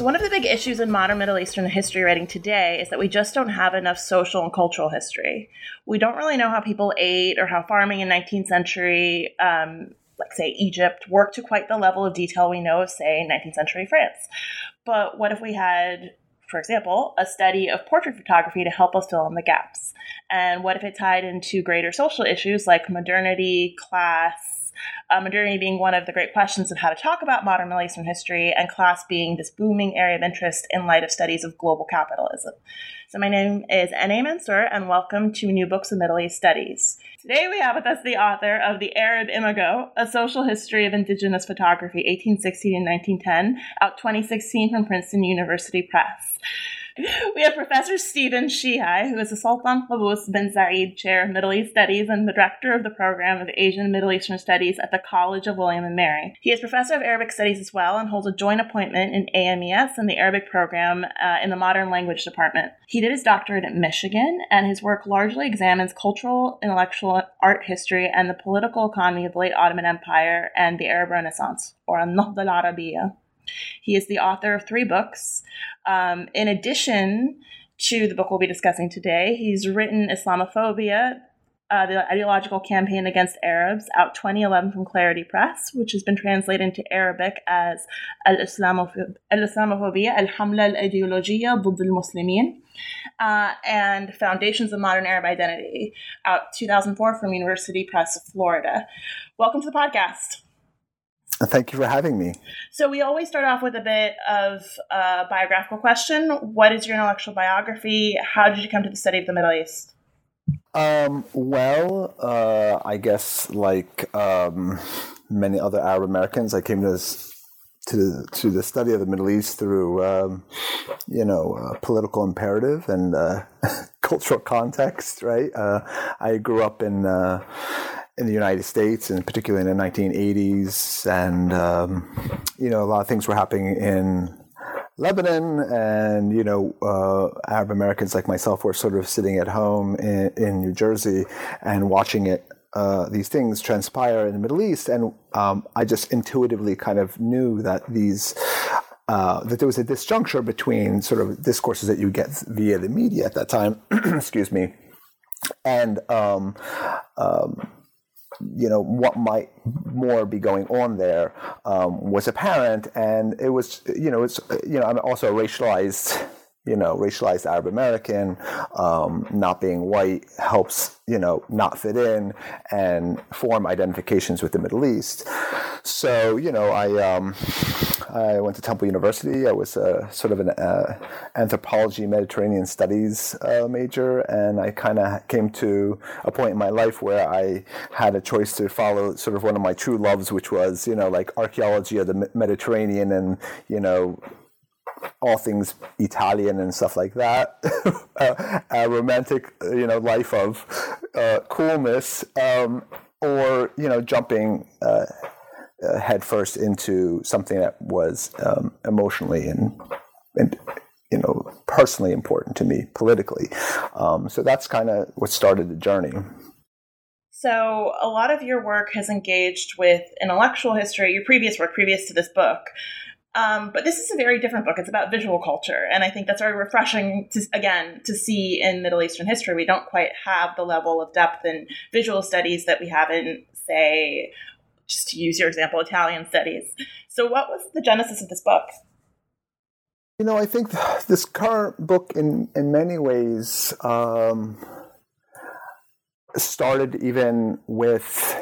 So, one of the big issues in modern Middle Eastern history writing today is that we just don't have enough social and cultural history. We don't really know how people ate or how farming in 19th century, um, like say Egypt, worked to quite the level of detail we know of, say, 19th century France. But what if we had for example, a study of portrait photography to help us fill in the gaps? And what if it tied into greater social issues like modernity, class, uh, modernity being one of the great questions of how to talk about modern Middle Eastern history, and class being this booming area of interest in light of studies of global capitalism. So, my name is N.A. Mansour, and welcome to New Books in Middle East Studies. Today, we have with us the author of The Arab Imago, A Social History of Indigenous Photography, 1860 to 1910, out 2016 from Princeton University Press. we have Professor Stephen Sheehi, who is the Sultan Qaboos bin Said Chair of Middle East Studies and the Director of the Program of Asian and Middle Eastern Studies at the College of William and Mary. He is Professor of Arabic Studies as well and holds a joint appointment in AMES and the Arabic Program uh, in the Modern Language Department. He did his doctorate at Michigan, and his work largely examines cultural, intellectual, art history, and the political economy of the late Ottoman Empire and the Arab Renaissance, or Al-Nahda al-Arabiya. He is the author of three books. Um, in addition to the book we'll be discussing today, he's written Islamophobia, uh, the ideological campaign against Arabs, out 2011 from Clarity Press, which has been translated into Arabic as Al-Islamophobia, Al-Hamla al-Ideologiyya ضد المسلمين, uh, and Foundations of Modern Arab Identity, out 2004 from University Press of Florida. Welcome to the podcast. Thank you for having me. So, we always start off with a bit of a biographical question. What is your intellectual biography? How did you come to the study of the Middle East? Um, well, uh, I guess like um, many other Arab Americans, I came to this, to the, to the study of the Middle East through, um, you know, uh, political imperative and uh, cultural context. Right. Uh, I grew up in uh, in the United States, and particularly in the 1980s. And, um, you know, a lot of things were happening in Lebanon, and, you know, uh, Arab Americans like myself were sort of sitting at home in, in New Jersey and watching it. Uh, these things transpire in the Middle East, and um, I just intuitively kind of knew that these uh, that there was a disjuncture between sort of discourses that you get via the media at that time, excuse me, and um, um, you know what might more be going on there um, was apparent, and it was you know it's you know I'm also racialized you know racialized Arab American, um, not being white helps you know not fit in and form identifications with the Middle East. So you know I um, I went to Temple University. I was a, sort of an uh, anthropology Mediterranean studies uh, major, and I kind of came to a point in my life where I had a choice to follow sort of one of my true loves, which was you know like archaeology of the Mediterranean and you know all things Italian and stuff like that. uh, a romantic, you know, life of uh, coolness, um, or you know, jumping uh, uh, headfirst into something that was um, emotionally and, and you know personally important to me politically. Um, so that's kind of what started the journey. So, a lot of your work has engaged with intellectual history, your previous work, previous to this book, um, but this is a very different book. It's about visual culture, and I think that's very refreshing to again to see in Middle Eastern history. We don't quite have the level of depth in visual studies that we have in, say, just to use your example, Italian studies. So, what was the genesis of this book? You know, I think this current book, in in many ways, um, started even with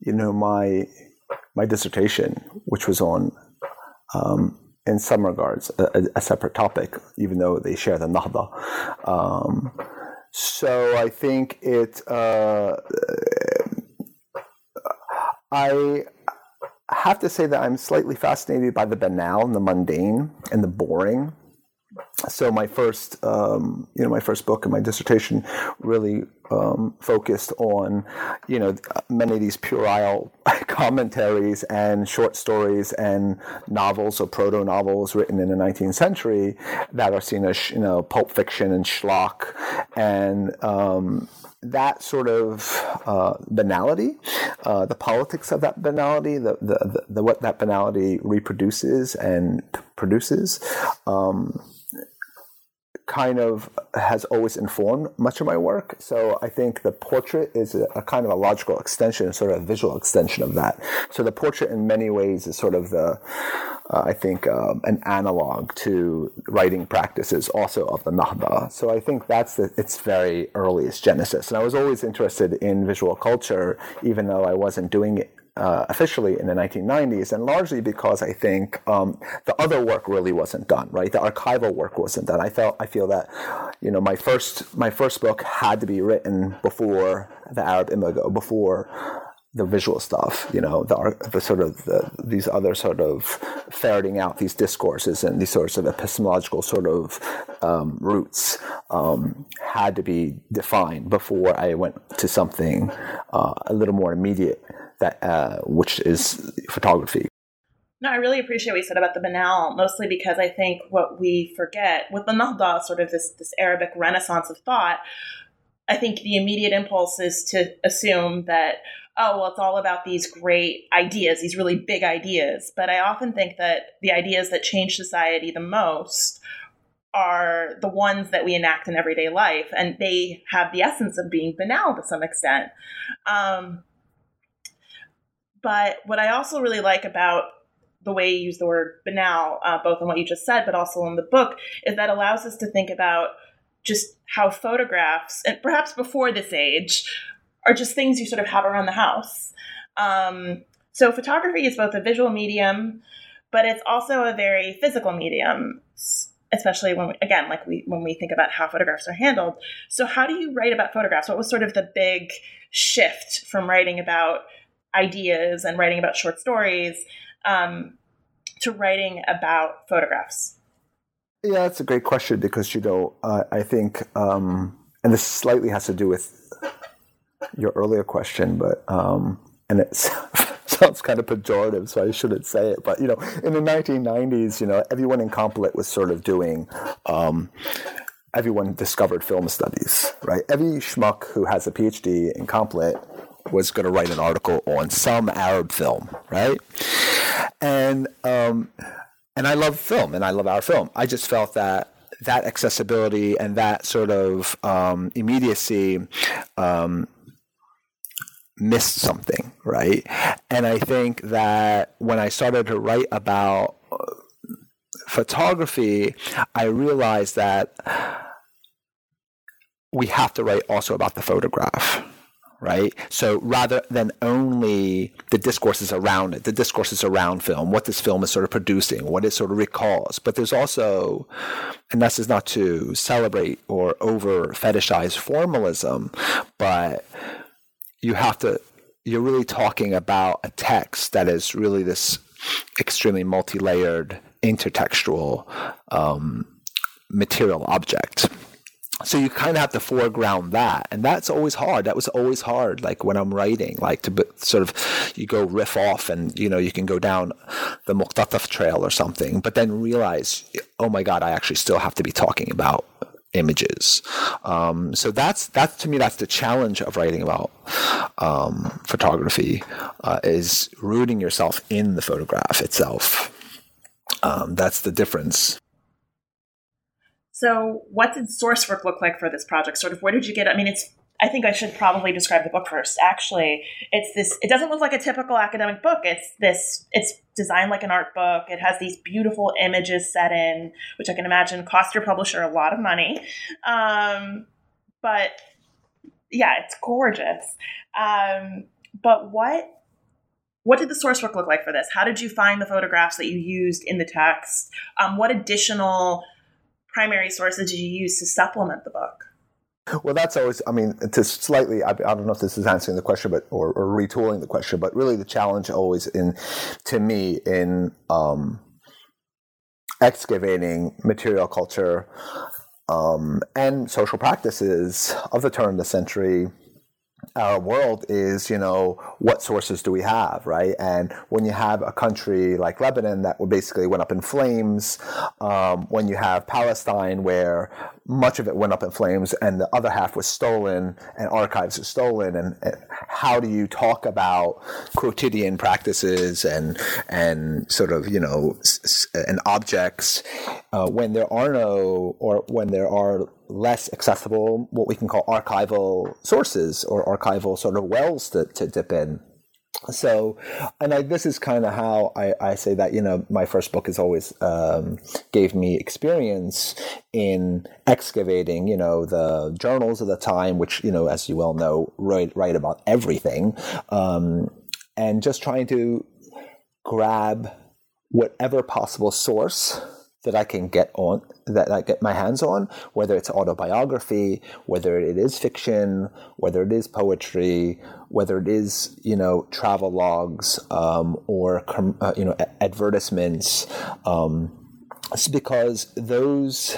you know my my dissertation, which was on um, in some regards, a, a, separate topic, even though they share the Nahda. Um, so I think it. Uh, I have to say that I'm slightly fascinated by the banal and the mundane and the boring. So my first um, you know my first book and my dissertation really um, focused on you know many of these puerile commentaries and short stories and novels or proto novels written in the 19th century that are seen as you know pulp fiction and schlock. And um, that sort of uh, banality, uh, the politics of that banality, the, the, the, what that banality reproduces and produces. Um, kind of has always informed much of my work. So I think the portrait is a, a, kind of a logical extension, sort of a visual extension of that. So the portrait, in many ways, is sort of the, uh, I think, um, an analog to writing practices also of the Nahda. So I think that's the, its very earliest genesis. And I was always interested in visual culture, even though I wasn't doing it uh, officially in the 1990s, and largely because I think um, the other work really wasn't done. Right, the archival work wasn't done. I felt I feel that you know my first my first book had to be written before the Arab Imago, before the visual stuff, you know, the, the sort of the, these other sort of ferreting out these discourses and these sorts of epistemological sort of um, roots um, had to be defined before I went to something uh, a little more immediate that uh, which is photography. No, I really appreciate what you said about the banal, mostly because I think what we forget with the Nahda, sort of this this Arabic renaissance of thought, I think the immediate impulse is to assume that oh well it's all about these great ideas, these really big ideas. But I often think that the ideas that change society the most are the ones that we enact in everyday life, and they have the essence of being banal to some extent. Um, but what I also really like about the way you use the word banal, uh, both in what you just said, but also in the book, is that allows us to think about just how photographs, and perhaps before this age, are just things you sort of have around the house. Um, so photography is both a visual medium, but it's also a very physical medium, especially when we, again, like we when we think about how photographs are handled. So how do you write about photographs? What was sort of the big shift from writing about ideas and writing about short stories um, to writing about photographs? Yeah, that's a great question because you know uh, I think, um, and this slightly has to do with your earlier question, but um, and it sounds kind of pejorative, so I shouldn't say it. But you know, in the 1990s, you know, everyone in Comp Lit was sort of doing. Um, everyone discovered film studies, right? Every schmuck who has a PhD in Comp Lit was going to write an article on some Arab film, right? And um, and I love film, and I love our film. I just felt that that accessibility and that sort of um, immediacy um, missed something, right? And I think that when I started to write about photography, I realized that we have to write also about the photograph right? So rather than only the discourses around it, the discourses around film, what this film is sort of producing, what it sort of recalls. But there's also, and this is not to celebrate or over fetishize formalism, but you have to, you're really talking about a text that is really this extremely multi layered, intertextual um, material object so you kind of have to foreground that. And that's always hard. That was always hard like when i'm writing like to sort of you go riff off and you know you can go down the muqtataf trail or something but then realize oh my god i actually still have to be talking about images. Um, so that's that to me that's the challenge of writing about um, photography uh, is rooting yourself in the photograph itself. Um, that's the difference so, what did source work look like for this project? Sort of, where did you get? I mean, it's. I think I should probably describe the book first. Actually, it's this. It doesn't look like a typical academic book. It's this. It's designed like an art book. It has these beautiful images set in, which I can imagine cost your publisher a lot of money. Um, but yeah, it's gorgeous. Um, but what what did the source work look like for this? How did you find the photographs that you used in the text? Um, what additional primary sources did you use to supplement the book? Well, that's always, I mean, to slightly, I, I, don't know if this is answering the question, but, or, or, retooling the question, but really the challenge always in, to me, in, um, excavating material culture, um, and social practices of the turn of the century, our world is, you know, what sources do we have, right? And when you have a country like Lebanon that basically went up in flames, um, when you have Palestine where much of it went up in flames and the other half was stolen and archives were stolen. And, and, how do you talk about quotidian practices and and sort of you know and objects uh, when there are no or when there are less accessible what we can call archival sources or archival sort of wells to, to dip in so and I, this is kind of how I, I, say that you know my first book is always um, gave me experience in excavating you know the journals of the time which you know as you well know write, write about everything um, and just trying to grab whatever possible source that I can get on that I get my hands on, whether it's autobiography, whether it is fiction, whether it is poetry, whether it is you know travel logs um, or uh, you know advertisements, um, because those.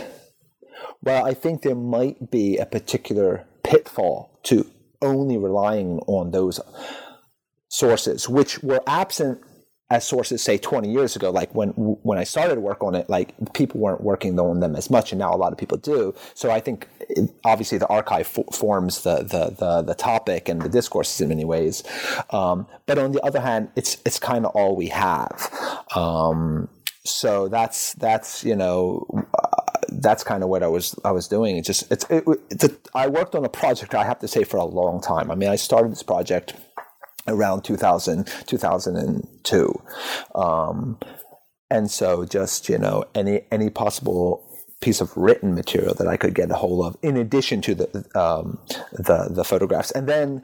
Well, I think there might be a particular pitfall to only relying on those sources, which were absent as sources say 20 years ago like when when i started work on it like people weren't working on them as much and now a lot of people do so i think it, obviously the archive forms the, the, the the topic and the discourses in many ways um, but on the other hand it's it's kind of all we have um, so that's that's you know uh, that's kind of what I was I was doing. It's just it's it, it's a, I worked on a project I have to say for a long time. I mean, I started this project around 2000, 2002. Um, and so just, you know, any, any possible piece of written material that I could get a hold of in addition to the, um, the, the photographs. And then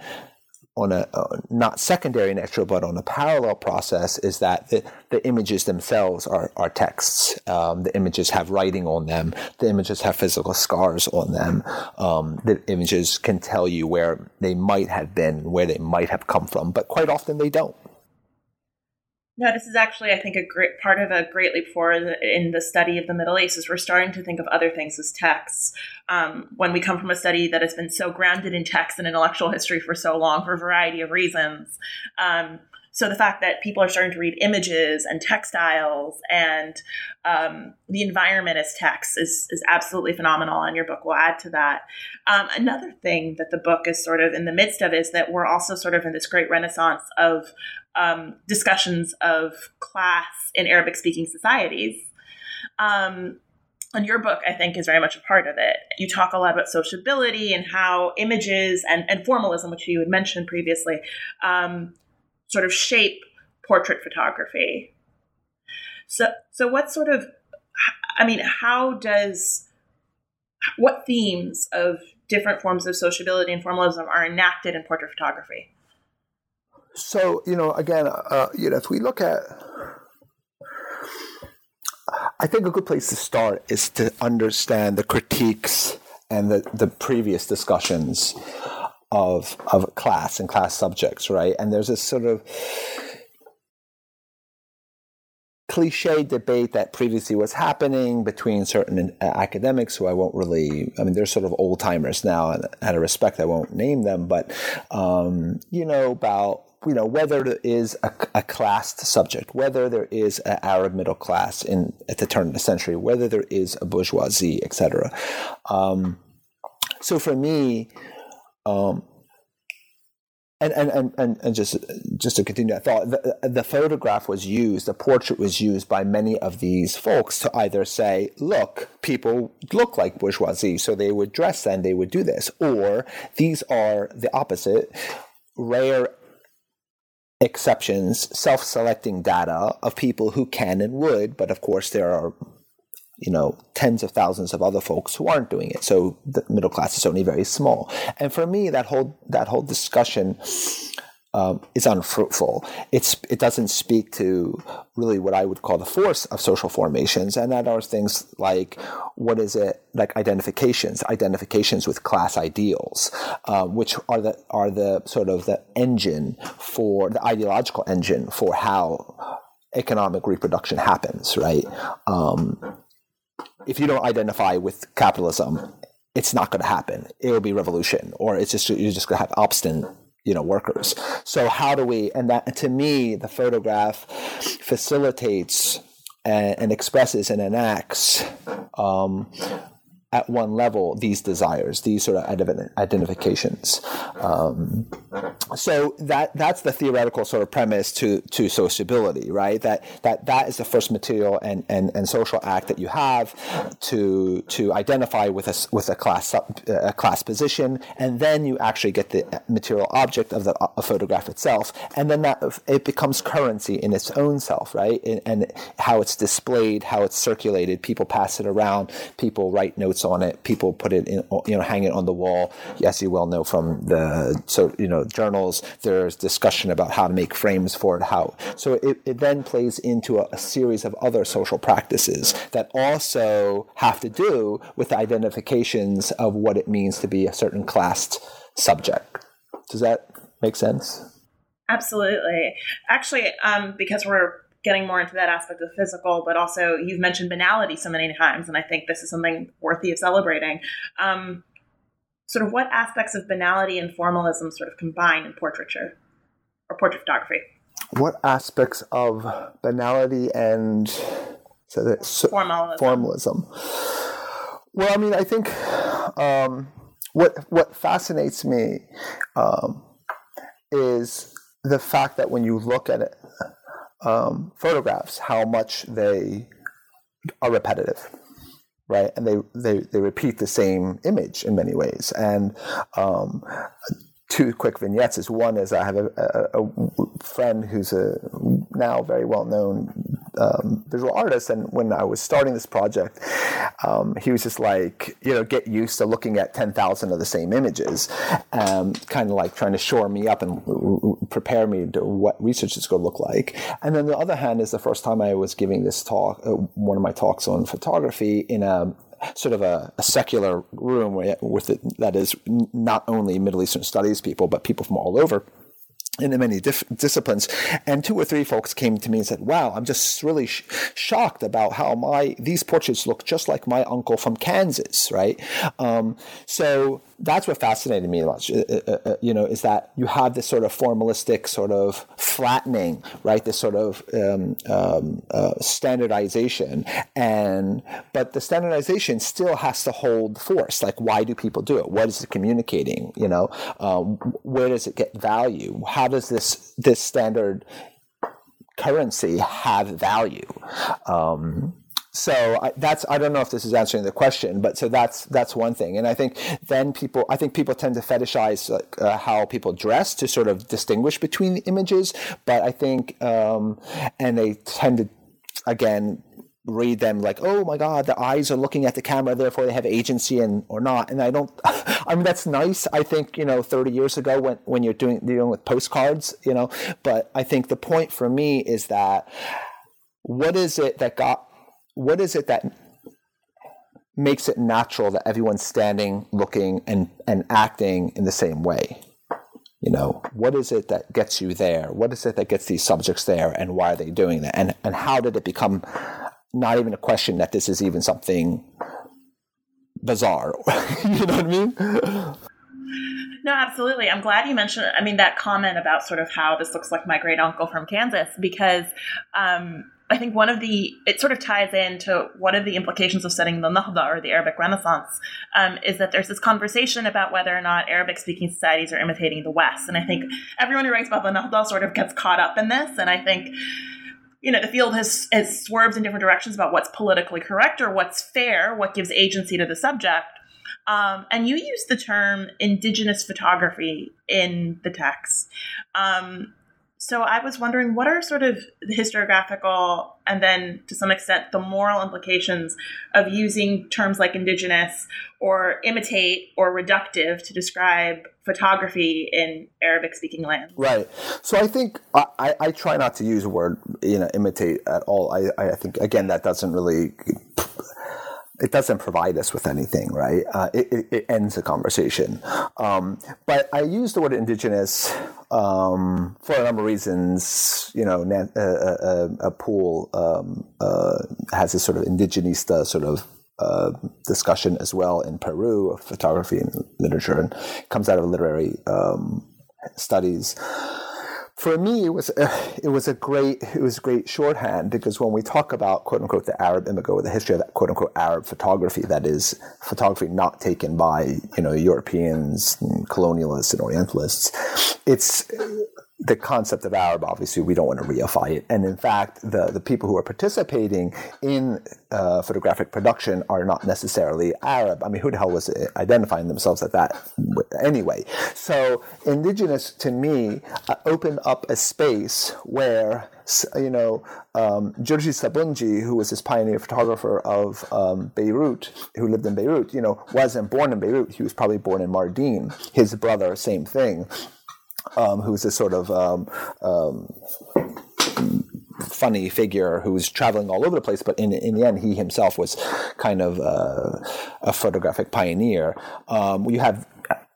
on a uh, not secondary nature, but on a parallel process, is that the, the images themselves are, are texts. Um, the images have writing on them. The images have physical scars on them. Um, the images can tell you where they might have been, where they might have come from, but quite often they don't. No, this is actually, I think, a great part of a great leap forward in the study of the Middle East. Is we're starting to think of other things as texts. Um, when we come from a study that has been so grounded in text and intellectual history for so long, for a variety of reasons, um, so the fact that people are starting to read images and textiles and um, the environment as text is, is absolutely phenomenal, and your book will add to that. Um, another thing that the book is sort of in the midst of is that we're also sort of in this great renaissance of um, discussions of class in Arabic speaking societies. Um, and your book, I think, is very much a part of it. You talk a lot about sociability and how images and, and formalism, which you had mentioned previously, um, sort of shape portrait photography. So, so what sort of, I mean, how does, what themes of different forms of sociability and formalism are enacted in portrait photography? So, you know, again, uh, you know, if we look at, I think a good place to start is to understand the critiques and the, the previous discussions of of class and class subjects, right? And there's this sort of cliche debate that previously was happening between certain uh, academics who I won't really, I mean, they're sort of old timers now, and out of respect, I won't name them, but, um, you know, about you know whether there is a, a classed subject, whether there is an Arab middle class in at the turn of the century, whether there is a bourgeoisie, etc. Um, so for me, um, and, and, and, and just just to continue that thought, the, the photograph was used, the portrait was used by many of these folks to either say, look, people look like bourgeoisie, so they would dress and they would do this, or these are the opposite, rare exceptions, self selecting data of people who can and would, but of course there are you know tens of thousands of other folks who aren't doing it. So the middle class is only very small. And for me that whole that whole discussion um, is unfruitful. It's it doesn't speak to really what I would call the force of social formations, and that are things like what is it like identifications, identifications with class ideals, uh, which are the are the sort of the engine for the ideological engine for how economic reproduction happens, right? Um, if you don't identify with capitalism, it's not going to happen. It will be revolution, or it's just you're just going to have obstinate you know workers. So how do we? And that to me, the photograph facilitates and, and expresses and enacts um, at one level these desires, these sort of identifications. Um, so that that's the theoretical sort of premise to to sociability, right? That that that is the first material and, and, and social act that you have to to identify with a with a class a class position, and then you actually get the material object of the a photograph itself, and then that it becomes currency in its own self, right? And, and how it's displayed, how it's circulated, people pass it around, people write notes on it. People put it in, you know, hang it on the wall. As you well know from the so you know journals, there's discussion about how to make frames for it. How so it, it then plays into a, a series of other social practices that also have to do with the identifications of what it means to be a certain classed subject. Does that make sense? Absolutely. Actually, um, because we're getting more into that aspect of physical, but also you've mentioned banality so many times, and I think this is something worthy of celebrating. Um, sort of what aspects of banality and formalism sort of combine in portraiture or portrait photography? What aspects of banality and so that, so, formalism. formalism? Well, I mean, I think um, what what fascinates me um, is the fact that when you look at it um, photographs how much they are repetitive right? And they, they they repeat the same image in many ways. And um, two quick vignettes is one is i have a, a, a friend who's a now very well known um, visual artist. And when I was starting this project, um, he was just like, you know, get used to looking at 10,000 of the same images, um, kind of like trying to shore me up and prepare me to what research is going to look like. And then the other hand is the first time I was giving this talk, uh, one of my talks on photography in a sort of a, a secular room with it, that is not only Middle Eastern studies people, but people from all over in many dif- disciplines. And two or three folks came to me and said wow i'm just really sh- shocked about how my these portraits look just like my uncle from kansas right? Um, so that's what fascinated me much uh, uh, uh, you know is that you have this sort of formalistic sort of flattening right? This sort of um, um, uh, standardization. And but the standardization still has to hold force. Like why do people do it? What is it communicating? You know um, where does it get value? How does this this standard currency have value? So I, that's I don't know if this is answering the question, but so that's that's one thing, and I think then people I think people tend to fetishize like, uh, how people dress to sort of distinguish between the images, but I think um, and they tend to again read them like, oh my God, the eyes are looking at the camera, therefore they have agency and or not. And I don't, I mean, that's nice. I think, you know, 30 years ago when, when you're doing, dealing with postcards, you know, but I think the point for me is that what is it that got, what is it that makes it natural that everyone's standing, looking and, and acting in the same way? you know what is it that gets you there what is it that gets these subjects there and why are they doing that and and how did it become not even a question that this is even something bizarre. you know what I mean? No, absolutely. I'm glad you mentioned. I mean, that comment about sort of how this looks like my great uncle from Kansas, because um, I think one of the it sort of ties into one of the implications of studying the Nahda or the Arabic Renaissance um, is that there's this conversation about whether or not Arabic speaking societies are imitating the West, and I think everyone who writes about the Nahda sort of gets caught up in this, and I think you know the field has has swerved in different directions about what's politically correct or what's fair, what gives agency to the subject. Um, and you use the term indigenous photography in the text. Um, so I was wondering what are sort of the historiographical and then to some extent the moral implications of using terms like indigenous or imitate or reductive to describe photography in Arabic speaking lands. Right. So I think I, I, try not to use the word you know imitate at all. I, I think again that doesn't really it doesn't provide us with anything, right? Uh, it, it, it, ends the conversation. Um, but I use the word indigenous um, for a number of reasons. You know, a, a, a Poole um, uh, has a sort of indigenista sort of uh, discussion as well in Peru of photography and literature, and comes out of literary um, studies for me, it was uh, it was a great it was great shorthand because when we talk about quote unquote the Arab image or the history of that quote unquote Arab photography, that is photography not taken by you know Europeans, colonialists, and Orientalists, it's the concept of Arab, obviously, we don't want to reify it. And in fact, the, the people who are participating in uh, photographic production are not necessarily Arab. I mean, who the hell was identifying themselves as that anyway? So, indigenous to me uh, opened up a space where, you know, um, Jurji Sabunji, who was this pioneer photographer of um, Beirut, who lived in Beirut, you know, wasn't born in Beirut. He was probably born in Mardin. His brother, same thing um, who's a sort of um, um, funny figure who was traveling all over the place, but in in the end, he himself was kind of uh, a photographic pioneer. Um, you have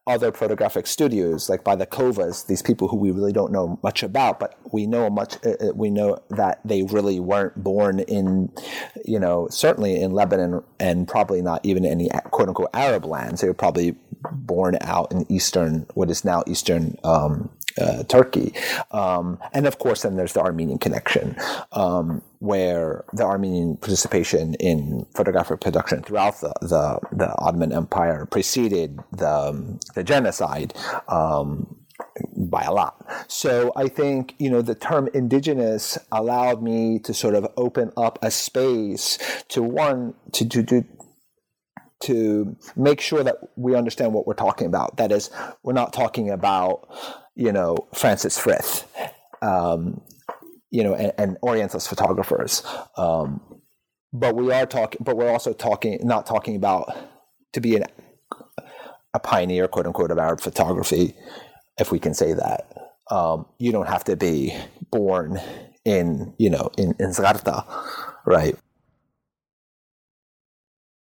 other photographic studios, like by the Kovas, these people who we really don't know much about, but we know much. Uh, uh, we know that they really weren't born in, you know, certainly in Lebanon, and probably not even any quote unquote Arab lands. They were probably born out in eastern, what is now eastern um, uh, Turkey. Um, and of course, then there's the Armenian connection, um, where the Armenian participation in photographic production throughout the, the, the Ottoman Empire preceded the, um, the genocide. Um, by a lot. So I think, you know, the term indigenous allowed me to sort of open up a space to one, to, to, to, to make sure that we understand what we're talking about. That is, we're not talking about, you know, Francis Frith, um, you know, and, and, Orientalist photographers. Um, but we are talking, but we're also talking, not talking about to be an, a pioneer, quote unquote, of Arab photography, if we can say that. Um, you don't have to be born in, you know, in, in Zgharta, right?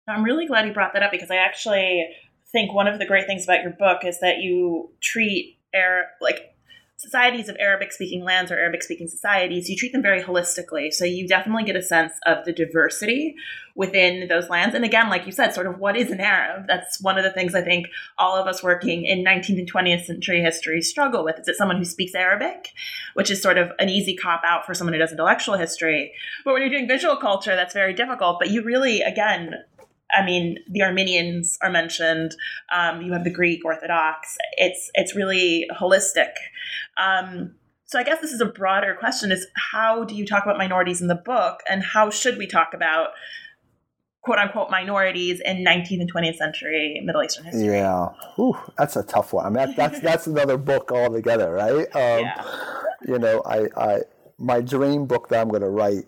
I'm really glad you brought that up because I actually think one of the great things about your book is that you treat air like societies of Arabic speaking lands or Arabic speaking societies, you treat them very holistically. So you definitely get a sense of the diversity within those lands. And again, like you said, sort of what is an Arab? That's one of the things I think all of us working in 19th and 20th century history struggle with. Is it someone who speaks Arabic, which is sort of an easy cop out for someone who does intellectual history? But when you're doing visual culture, that's very difficult. But you really, again, I mean, the Armenians are mentioned. Um, you have the Greek Orthodox. It's it's really holistic. Um, so I guess this is a broader question: is how do you talk about minorities in the book, and how should we talk about quote unquote minorities in 19th and 20th century Middle Eastern history? Yeah, Ooh, that's a tough one. I mean, that's that's another book altogether, right? Um, yeah. You know, I, I my dream book that I'm going to write,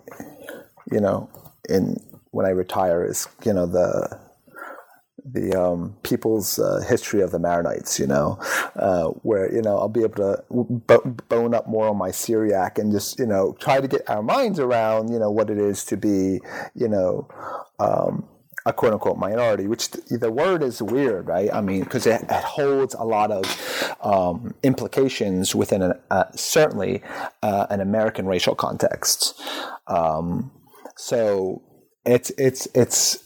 you know, in when I retire is you know the the um, people's uh, history of the Maronites, you know, uh, where you know I'll be able to bone up more on my Syriac and just you know try to get our minds around you know what it is to be you know. Um, a quote unquote minority, which the, the word is weird, right? I mean, because it, it, holds a lot of um, implications within an, uh, certainly uh, an American racial context. Um, so it's it's it's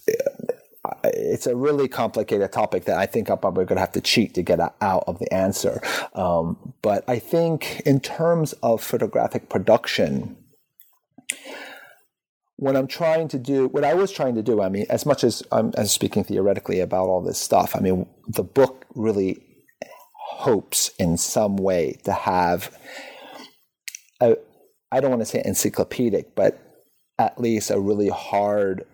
it's a really complicated topic that I think I'm probably going to have to cheat to get out of the answer. Um, but I think in terms of photographic production, what I'm trying to do, what I was trying to do, I mean, as much as I'm as speaking theoretically about all this stuff, I mean, the book really hopes in some way to have a, I don't want to say encyclopedic, but at least a really hard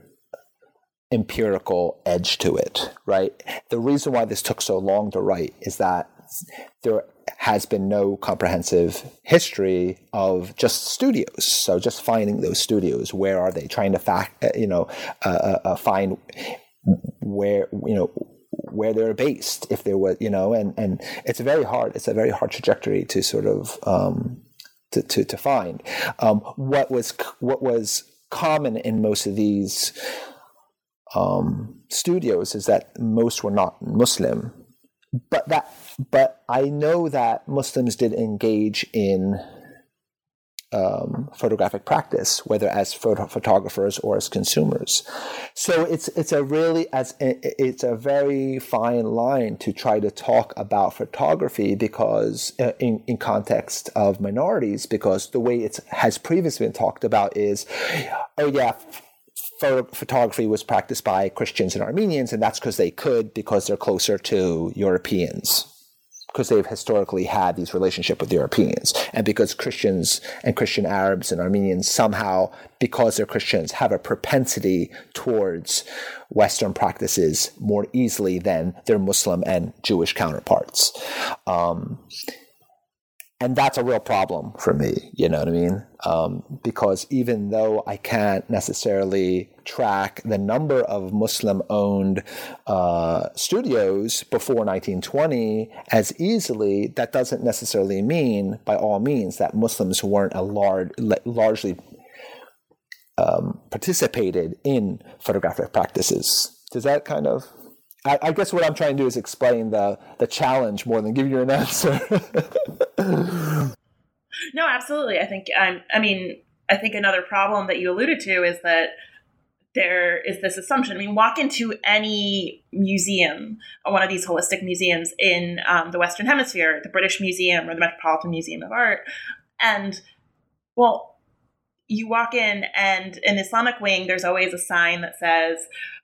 empirical edge to it, right? The reason why this took so long to write is that there has been no comprehensive history of just studios. So just finding those studios, where are they? Trying to fact, uh, you know, uh, uh, uh, find where you know where they're based, if there was, you know, and and it's very hard. It's a very hard trajectory to sort of. Um, to, to, to find um, what was what was common in most of these um, studios is that most were not Muslim, but that but I know that Muslims did engage in um, photographic practice, whether as photo- photographers or as consumers. So it's it's a really as it's a very fine line to try to talk about photography because uh, in in context of minorities, because the way it has previously been talked about is, oh yeah. Photography was practiced by Christians and Armenians, and that's because they could, because they're closer to Europeans because they've historically had these relationship with Europeans, and because Christians and Christian Arabs and Armenians somehow, because they're Christians, have a propensity towards Western practices more easily than their Muslim and Jewish counterparts. Um, and that's a real problem for me. You know what I mean? Um, because even though I can't necessarily track the number of Muslim-owned uh, studios before 1920 as easily, that doesn't necessarily mean, by all means, that Muslims weren't a large, largely um, participated in photographic practices. Does that kind of I, I, guess what I'm trying to do is explain the the challenge more than give you an answer. no, absolutely. I think I'm. I mean, I think another problem that you alluded to is that there is this assumption. I mean, walk into any museum, one of these holistic museums in um, the Western Hemisphere, the British Museum or the Metropolitan Museum of Art, and well, you walk in, and in the Islamic wing, there's always a sign that says,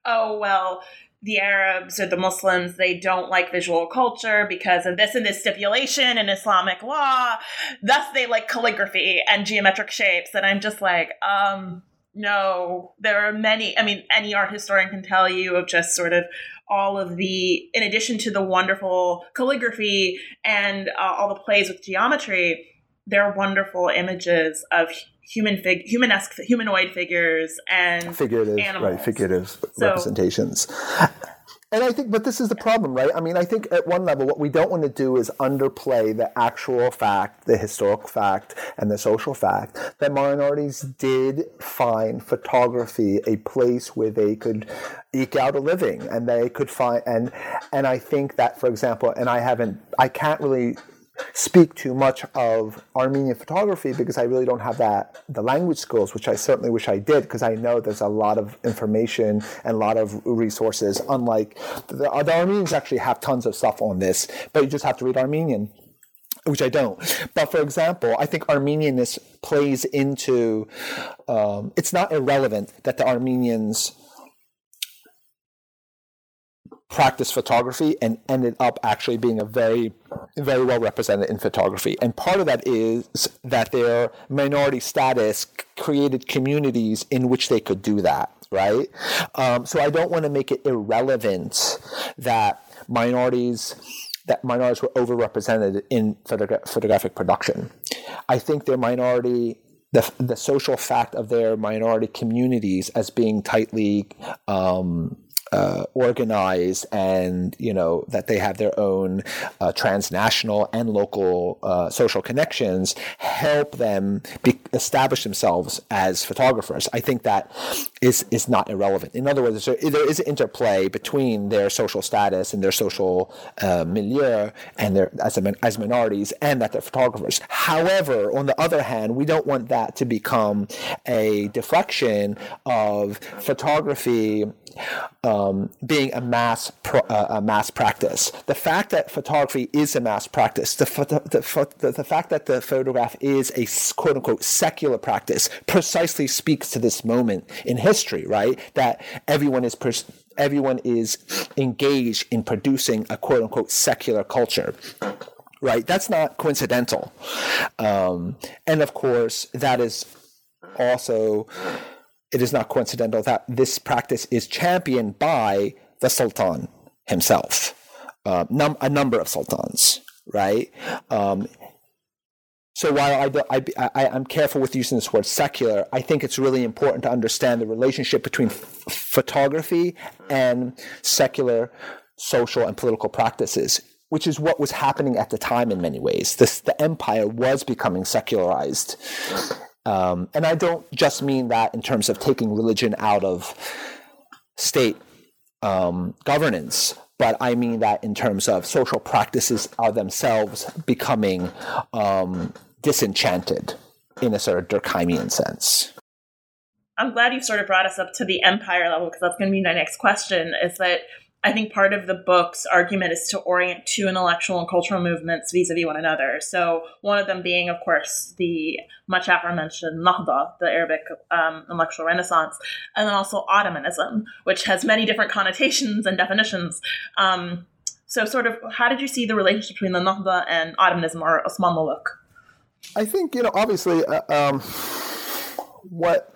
"Oh, well." The Arabs or the Muslims, they don't like visual culture because of this and this stipulation in Islamic law. Thus, they like calligraphy and geometric shapes. And I'm just like, um, no, there are many. I mean, any art historian can tell you of just sort of all of the, in addition to the wonderful calligraphy and uh, all the plays with geometry, there are wonderful images of human fig humanesque humanoid figures and figurative animals. right figurative so, representations and I think, but this is the problem, right? I mean, I think at one level, what we don't want to do is underplay the actual fact, the historical fact, and the social fact that minorities did find photography a place where they could eke out a living, and they could find, and and I think that, for example, and I haven't, I can't really speak too much of Armenian photography because I really don't have that the language skills, which I certainly wish I did because I know there's a lot of information and a lot of resources. Unlike the, the Armenians actually have tons of stuff on this, but you just have to read Armenian which I don't. But for example, I think Armenianness plays into. Um, it's not irrelevant that the Armenians practiced photography and ended up actually being a very very well represented in photography. And part of that is that their minority status created communities in which they could do that right? Um, so i don't want to make it irrelevant that minorities that minorities were overrepresented in photogra- photographic production. I think their minority the, the social fact of their minority communities as being tightly um, uh, organized and you know that they have their own uh, transnational and local uh, social connections help them be, establish themselves as photographers. I think that is is not irrelevant. In other words, there, there is an interplay between their social status and their social uh, milieu and their as a, as minorities, and that they're photographers. However, on the other hand, we don't want that to become a deflection of photography um, being a mass pro, uh, a mass practice. The fact that photography is a mass practice, the, the, the, the fact that the photograph is a quote unquote secular practice, precisely speaks to this moment in history, right? That everyone is. Pers- everyone is engaged in producing a quote unquote secular culture right? That's not coincidental. Um, and of course, that is also it is not coincidental that this practice is championed by the Sultan himself, uh, num- a number of sultans, right? Um, so while I, am careful with using this word secular, I think it's really important to understand the relationship between f- photography and secular social and political practices which is what was happening at the time in many ways. This, the empire was becoming secularized. Um, and I don't just mean that in terms of taking religion out of state um, governance, but I mean that in terms of social practices are themselves becoming um, disenchanted in a sort of Durkheimian sense. I'm glad you sort of brought us up to the empire level because that's going to be my next question. Is that I think part of the book's argument is to orient two intellectual and cultural movements vis-a-vis one another. So one of them being, of course, the much aforementioned Nahda, the Arabic um, intellectual renaissance, and then also Ottomanism, which has many different connotations and definitions. Um, so, sort of, how did you see the relationship between the Nahda and Ottomanism or Osman Muluk? I think you know, obviously, uh, um, what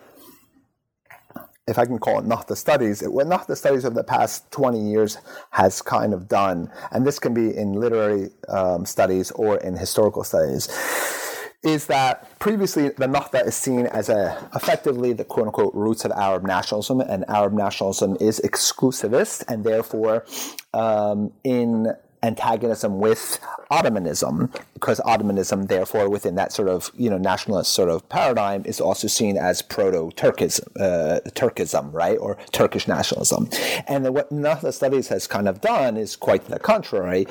if I can call it Nahda studies, what Nahda studies of the past 20 years has kind of done, and this can be in literary um, studies or in historical studies, is that previously the Nahda is seen as a effectively the quote unquote roots of Arab nationalism, and Arab nationalism is exclusivist, and therefore um, in antagonism with Ottomanism, because Ottomanism, therefore, within that sort of you know nationalist sort of paradigm, is also seen as proto-Turkism, uh, Turkism, right, or Turkish nationalism. And what Nahda Studies has kind of done is quite the contrary.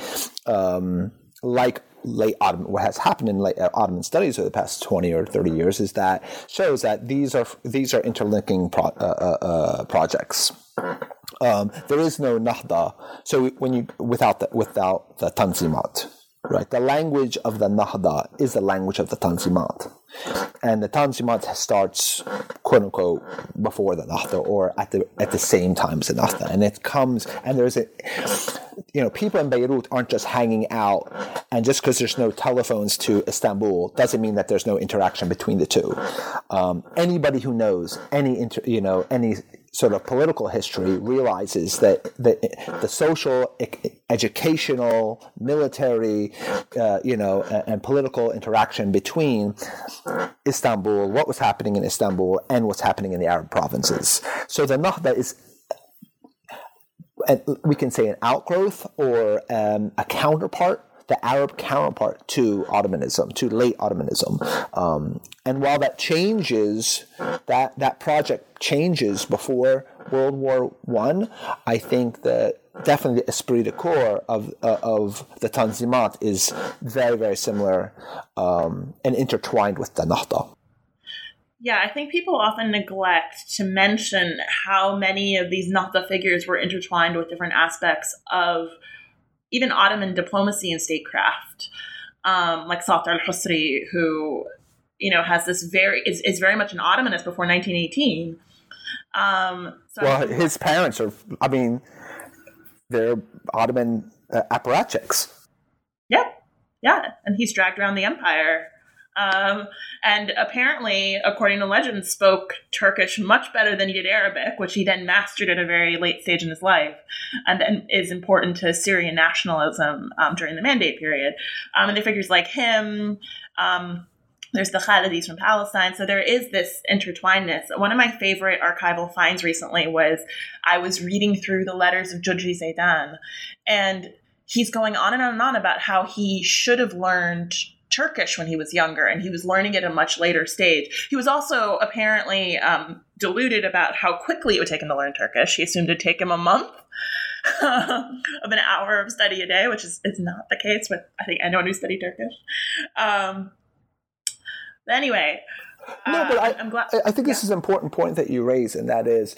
Um, like late Ottoman, what has happened in late Ottoman studies over the past 20 or 30 years is that shows that these are these are interlinking pro, uh, uh, uh projects. Um, there is no Nahda. So when you without the, without the Tanzimat, right? The language of the Nahda is the language of the Tanzimat. And the Tanzimat starts, quote unquote, before the Nahda or at the at the same time as the Nahda. And it comes, and there's a, you know, people in Beirut aren't just hanging out, and just because there's no telephones to Istanbul doesn't mean that there's no interaction between the two. Um, anybody who knows any, inter, you know, any sort of political history realizes that the, the social, educational, military, uh, you know, and, and, political interaction between Istanbul, what was happening in Istanbul, and what's happening in the Arab provinces. So the Nahda is we can say an outgrowth or um, a counterpart the Arab counterpart to Ottomanism, to late Ottomanism. Um, and while that changes, that, that project changes before World War One, I, I think that definitely the esprit de corps of, uh, of the Tanzimat is very, very similar um, and intertwined with the Nahda. Yeah, I think people often neglect to mention how many of these Nahda figures were intertwined with different aspects of even Ottoman diplomacy and statecraft, um, like Sati al-Husri, who you know has this very is, is very much an Ottomanist before 1918. Um, so well, his parents are, I mean, they're Ottoman uh, apparatchiks. Yeah, yeah, and he's dragged around the empire um, and apparently, according to legend, spoke Turkish much better than he did Arabic, which he then mastered at a very late stage in his life, and then is important to Syrian nationalism um, during the Mandate period. Um, and there figures like him. Um, there's the Khalidis from Palestine. So there is this intertwinedness. One of my favorite archival finds recently was I was reading through the letters of Jurji Zaidan, and he's going on and on and on about how he should have learned Turkish when he was younger, and he was learning it at a much later stage. He was also apparently um, deluded about how quickly it would take him to learn Turkish. He assumed it'd take him a month of an hour of study a day, which is, is not the case with I think anyone who studied Turkish. Um, but anyway, no, but I, am glad. I think this yeah. is an important point that you raise, and that is,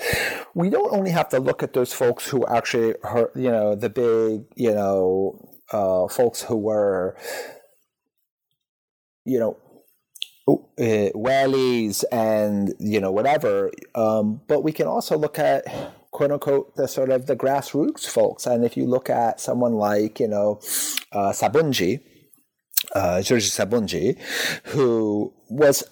we don't only have to look at those folks who actually, hurt, you know, the big, you know, uh, folks who were you know, uh, walis and you know whatever. Um, but we can also look at quote unquote the sort of the grassroots folks. And if you look at someone like you know uh, Sabunji, uh, George Sabunji, who was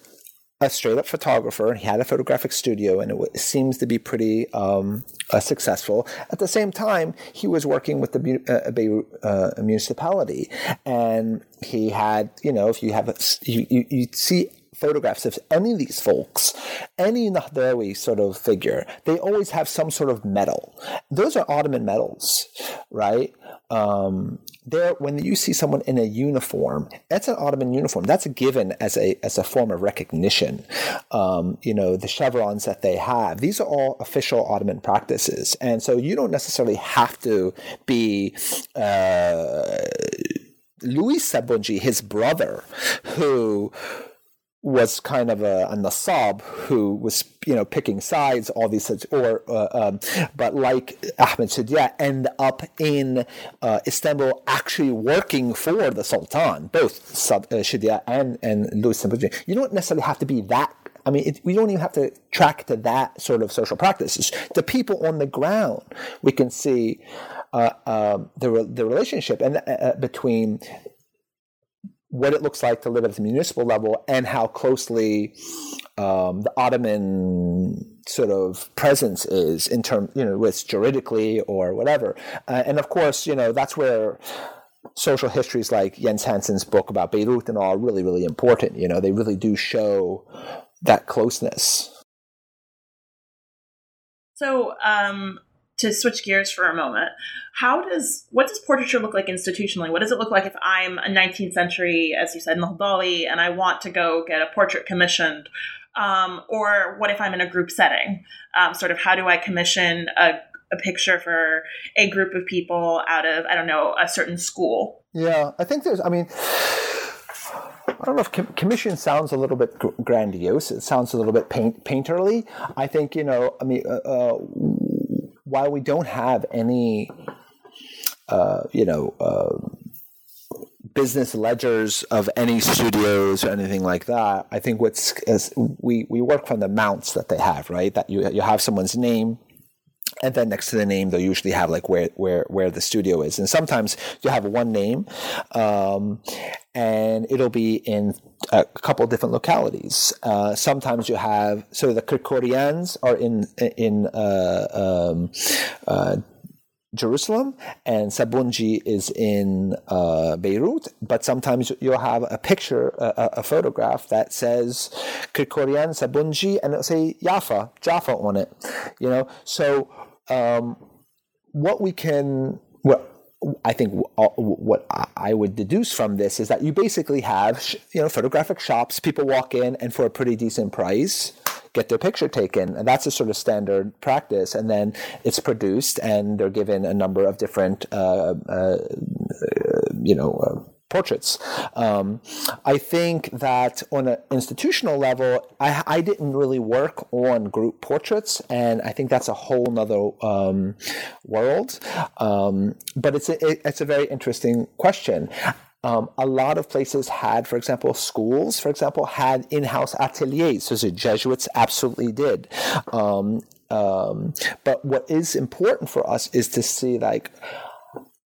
a straight up photographer. He had a photographic studio, and it seems to be pretty um, uh, successful. At the same time, he was working with the uh, Beirut uh, municipality, and he had, you know, if you have, a, you, you, you see photographs of any of these folks, any Nahdawi sort of figure, they always have some sort of medal. Those are Ottoman medals, right? Um, there, when you see someone in a uniform, that's an Ottoman uniform. That's a given as a as a form of recognition. Um, you know, the chevrons that they have. These are all official Ottoman practices, and so you don't necessarily have to be. Uh, Louis Sabunji, his brother, who was kind of a, a nasab who was you know picking sides all these such or uh, um, but like Ahmed Shidyaq end up in uh, Istanbul actually working for the Sultan both uh, Shidyaq and and Louis Sabunji you don't necessarily have to be that I mean, it, we don't even have to track to that sort of social practices. The people on the ground, we can see uh, um, the the relationship and uh, between what it looks like to live at the municipal level and how closely um, the Ottoman sort of presence is in terms, you know, with juridically or whatever. Uh, and of course, you know, that's where social histories like Jens Hanssen's book about Beirut and all are really, really important. You know, they really do show that closeness. So, um, to switch gears for a moment, how does what does portraiture look like institutionally? What does it look like if I'm a 19th century, as you said, Nahdawi, and I want to go get a portrait commissioned? Um, or what if I'm in a group setting? Um, sort of how do I commission a, a picture for a group of people out of I don't know a certain school? Yeah, I think there's. I mean. I don't know if commission sounds a little bit grandiose. It sounds a little bit paint, painterly. I think you know. I mean, uh, uh, while we don't have any, uh, you know, uh, business ledgers of any studios or anything like that, I think what's we we work from the mounts that they have, right? That you you have someone's name, and then next to the name they'll usually have like where where where the studio is and sometimes you have one name um, and it'll be in a couple different localities uh, sometimes you have so the Krikorians are in in uh, um, uh, Jerusalem, and Sabunji is in uh, Beirut. But sometimes you'll have a picture, a, a photograph that says Krikorian Sabunji, and it'll say Jaffa, Jaffa on it. You know, so um, what we can, what I think what I would deduce from this is that you basically have, you know, photographic shops. People walk in and for a pretty decent price, get their picture taken, and that's a sort of standard practice. And then it's produced, and they're given a number of different, uh, uh, you know. Portraits. Um, I think that on an institutional level, I, I, didn't really work on group portraits, and I think that's a whole nother um, world. Um, but it's a, it, it's a very interesting question. Um, a lot of places had, for example, schools, for example, had in-house ateliers. So the Jesuits absolutely did. Um, um, but what is important for us is to see like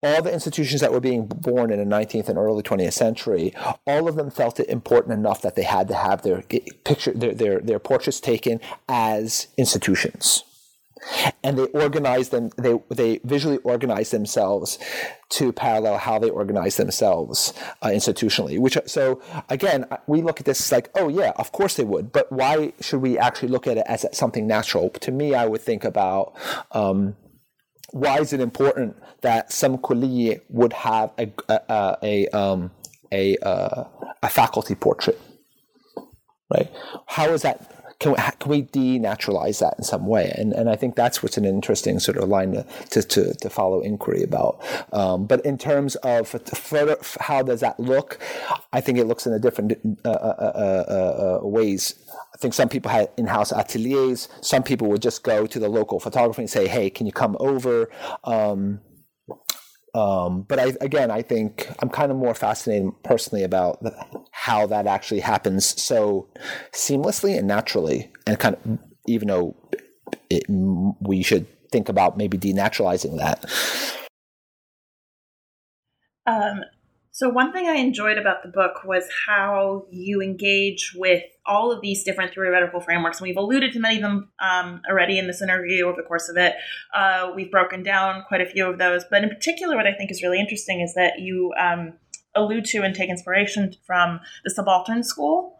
all the institutions that were being born in the 19th and early 20th century, all of them felt it important enough that they had to have their picture, their, their, their portraits taken as institutions. And they organized them, they, they visually organized themselves to parallel how they organize themselves uh, institutionally. Which, so again, we look at this like, oh yeah, of course they would, but why should we actually look at it as something natural? To me, I would think about, um, why is it important that some kulliye would have a a a, um, a, uh, a faculty portrait, right? How is that? Can we, can we denaturalize that in some way? And and I think that's what's an interesting sort of line to to, to, follow inquiry about. Um, but in terms of further, how does that look? I think it looks in a different uh, uh, uh, uh ways I think some people had in-house ateliers. Some people would just go to the local photographer and say, "Hey, can you come over?" Um, um, but I, again, I think I'm kind of more fascinated personally about how that actually happens so seamlessly and naturally, and kind of even though it, we should think about maybe denaturalizing that. Um, so, one thing I enjoyed about the book was how you engage with all of these different theoretical frameworks. And we've alluded to many of them um, already in this interview over the course of it. Uh, we've broken down quite a few of those. But in particular, what I think is really interesting is that you um, allude to and take inspiration from the subaltern school.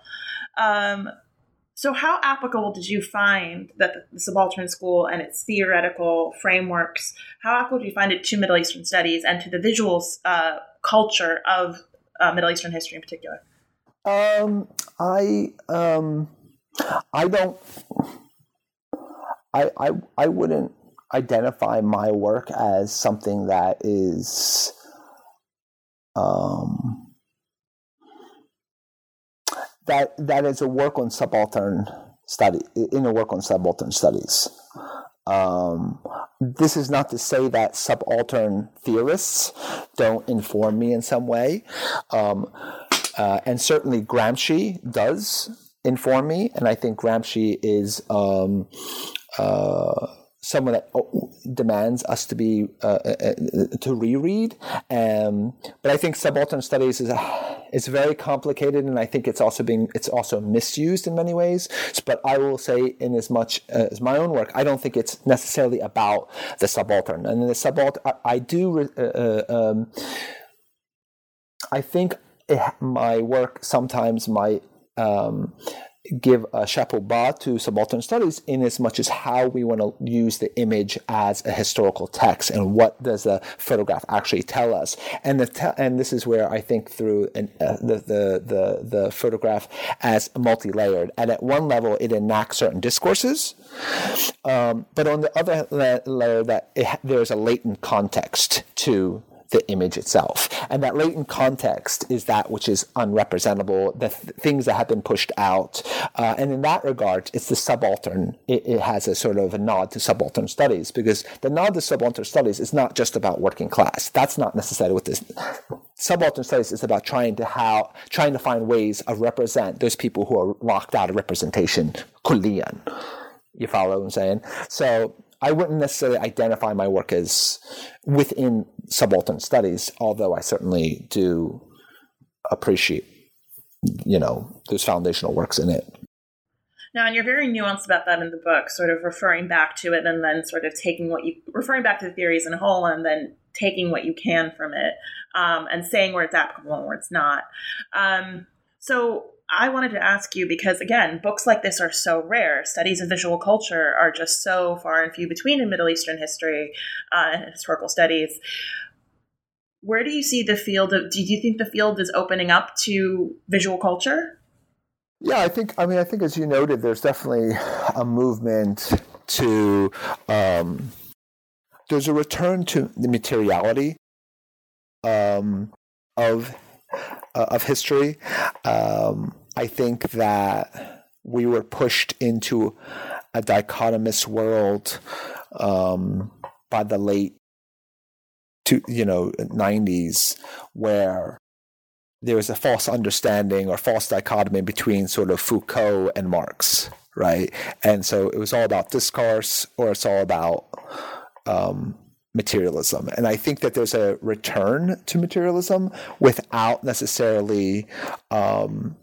Um, so, how applicable did you find that the subaltern school and its theoretical frameworks? How applicable do you find it to Middle Eastern studies and to the visuals uh, culture of uh, Middle Eastern history in particular? Um, I um, I don't. I, I I wouldn't identify my work as something that is um, that that is a work on subaltern study in a work on subaltern studies. Um, this is not to say that subaltern theorists don't inform me in some way, um, uh, and certainly Gramsci does inform me, and I think Gramsci is um, uh, someone that oh, demands us to be uh, uh, uh, to reread. Um, but I think subaltern studies is a, it's very complicated, and I think it's also being it's also misused in many ways. But I will say, in as much uh, as my own work, I don't think it's necessarily about the subaltern. And the subaltern, I, I do. Uh, um, I think it, my work sometimes might um, give a chapeau bas to subaltern studies in as much as how we want to use the image as a historical text and what does the photograph actually tell us. And the te- and this is where I think through an, uh, the, the the the photograph as multi-layered. And at one level it enacts certain discourses um, but on the other layer that it, there's a latent context to the image itself. And that latent context is that which is unrepresentable, the th- things that have been pushed out. Uh, and in that regard, it's the subaltern. It, it, has a sort of a nod to subaltern studies because the nod to subaltern studies is not just about working class. That's not necessarily what this subaltern studies is about trying to how trying to find ways of represent those people who are locked out of representation kulliyan. You follow what I'm saying? So I wouldn't necessarily identify my work as within subaltern studies, although I certainly do appreciate, you know, those foundational works in it. Now, and you're very nuanced about that in the book, sort of referring back to it and then sort of taking what you, referring back to the theories in whole and then taking what you can from it um, and saying where it's applicable and where it's not. Um, so, I wanted to ask you because, again, books like this are so rare. Studies of visual culture are just so far and few between in Middle Eastern history uh, and historical studies. Where do you see the field of? Do you think the field is opening up to visual culture? Yeah, I think. I mean, I think as you noted, there's definitely a movement to. Um, there's a return to the materiality um, of uh, of history. Um, I think that we were pushed into a dichotomous world um, by the late to you know 90s where there was a false understanding or false dichotomy between sort of Foucault and Marx, right? And so it was all about discourse or it's all about um, materialism. And I think that there's a return to materialism without necessarily um,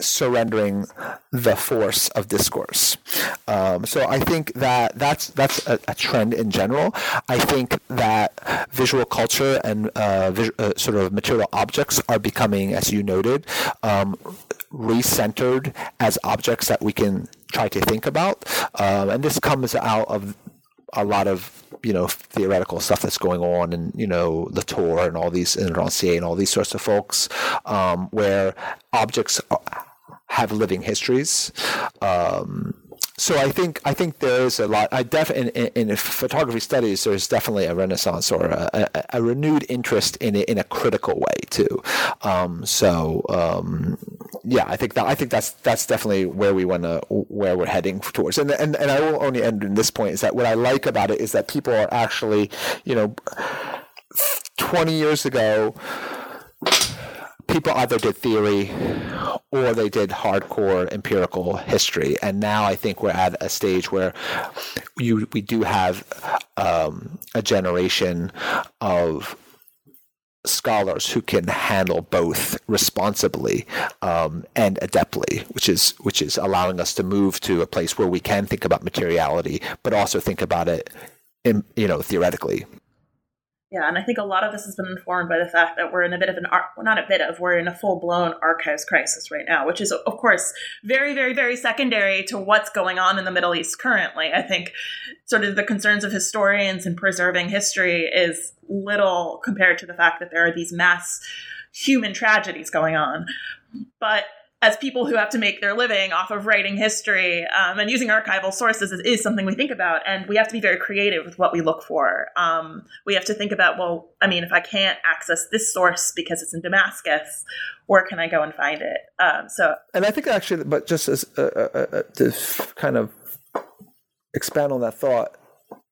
surrendering the force of discourse. Um, so I think that that's that's a, a, trend in general. I think that visual culture and uh, vis- uh, sort of material objects are becoming, as you noted, um, recentered as objects that we can try to think about. Um, and this comes out of a lot of you know theoretical stuff that's going on and you know Latour and all these and Rancière and all these sorts of folks um, where objects have living histories um, so I think I think there is a lot. I def in, in, in, photography studies, there's definitely a renaissance or a, a, a renewed interest in it in a critical way too. Um, so um, yeah, I think that I think that's that's definitely where we want to where we're heading towards. And and and I will only end in this point is that what I like about it is that people are actually, you know, twenty years ago people either did theory or they did hardcore empirical history. And now I think we're at a stage where you we do have um, a generation of scholars who can handle both responsibly um, and adeptly, which is which is allowing us to move to a place where we can think about materiality, but also think about it, in, you know, theoretically. Yeah, and I think a lot of this has been informed by the fact that we're in a bit of an ar- well, not a bit of we're in a full blown archives crisis right now, which is of course very very very secondary to what's going on in the Middle East currently. I think sort of the concerns of historians in preserving history is little compared to the fact that there are these mass human tragedies going on. But as people who have to make their living off of writing history um, and using archival sources is, is, something we think about and we have to be very creative with what we look for. Um, we have to think about well i mean if i can't access this source because it's in damascus where can i go and find it? Um, so and i think actually but just as uh, uh, uh, to kind of expand on that thought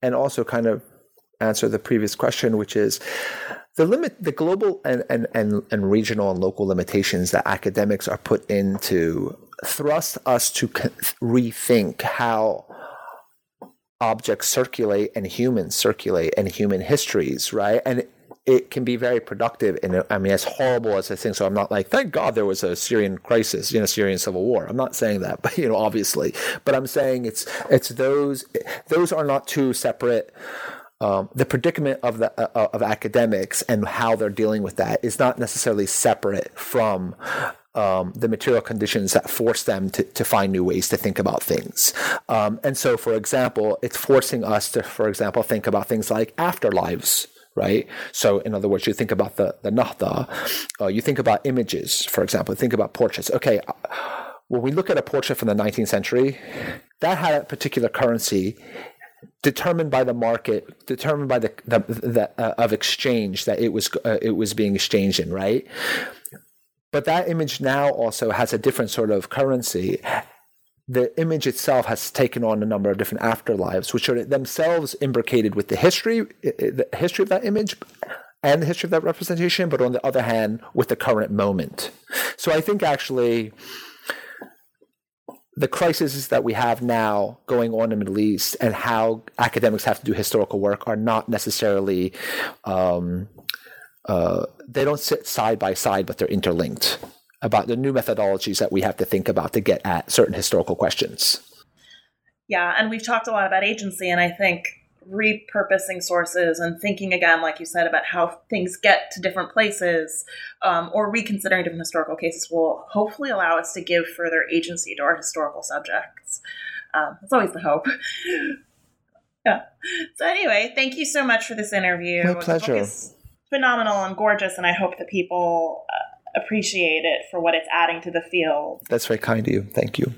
and also kind of answer the previous question which is the limit the global and, and, and, and regional and local limitations that academics are put into thrust us to rethink how objects circulate and humans circulate and human histories right? And it can be very productive and i mean as horrible as i think so. I'm not like thank god there was a syrian crisis you know syrian civil war. I'm not saying that but you know obviously. But i'm saying it's it's those those are not two separate um, the predicament of the uh, of academics and how they're dealing with that is not necessarily separate from um, the material conditions that force them to, to find new ways to think about things. Um, and so, for example, it's forcing us to, for example, think about things like afterlives. Right. So, in other words, you think about the the nahda, uh, you think about images, for example, think about portraits. Okay, uh, when we look at a portrait from the 19th century, that had a particular currency determined by the market, determined by the, the, the uh, of exchange that it was uh, it was being exchanged in, right? But that image now also has a different sort of currency. The image itself has taken on a number of different afterlives, which are themselves imbricated with the history, the history of that image, and the history of that representation. But on the other hand, with the current moment. So I think actually the crises that we have now going on in the Middle East and how academics have to do historical work are not necessarily um, uh, they don't sit side by side, but they're interlinked about the new methodologies that we have to think about to get at certain historical questions. Yeah, and we've talked a lot about agency, and I think repurposing sources and thinking again, like you said, about how things get to different places um, or reconsidering different historical cases will hopefully allow us to give further agency to our historical subjects. Um, that's always the hope. yeah. So, anyway, thank you so much for this interview. My pleasure. phenomenal and gorgeous, and I hope that people uh, appreciate it for what it's adding to the field. That's very kind of you. Thank you.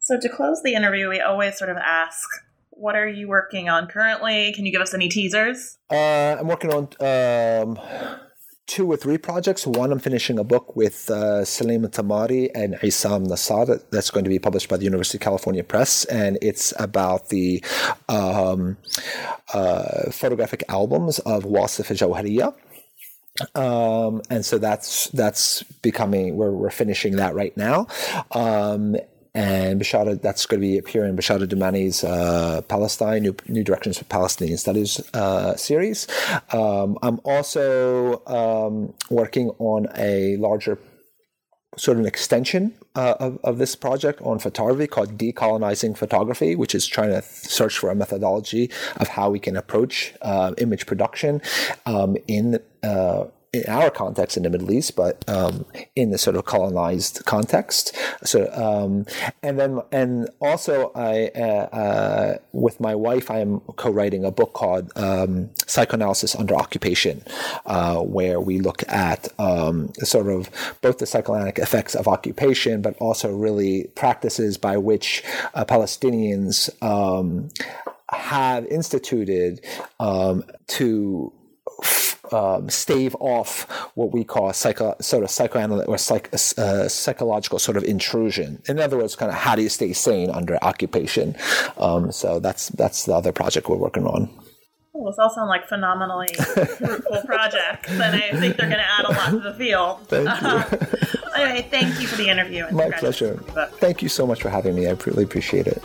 So, to close the interview, we always sort of ask what are you working on currently? Can you give us any teasers? Uh, I'm working on um, two or three projects. One, I'm finishing a book with uh, Salim Tamari and Isam Nassar that's going to be published by the University of California Press, and it's about the um, uh, photographic albums of Wasif Jawhariya. Um, and so that's that's becoming we're we're finishing that right now. Um, and Beshara, that's going to be appearing in Beshara Doumani's uh, Palestine, New, New, Directions for Palestinian Studies uh, series. Um, I'm also um, working on a larger sort of an extension uh, of, of this project on photography called Decolonizing Photography, which is trying to search for a methodology of how we can approach uh, image production um, in uh, in our context in the Middle East, but um, in the sort of colonized context. So, um, and then, and also, I uh, uh, with my wife, I am co-writing a book called um, Psychoanalysis Under Occupation, uh, where we look at um, sort of both the psychoanalytic effects of occupation, but also really practices by which uh, Palestinians um, have instituted um, to um, stave off what we call psycho, sort of psychoanalytic or psych, uh, psychological sort of intrusion. In other words, kind of how do you stay sane under occupation? Um, so that's that's the other project we're working on. Well, those all sound like phenomenally fruitful projects, and I think they're going to add a lot to the field. Thank you. Uh, anyway, thank you for the interview. My pleasure. Thank you so much for having me. I really appreciate it.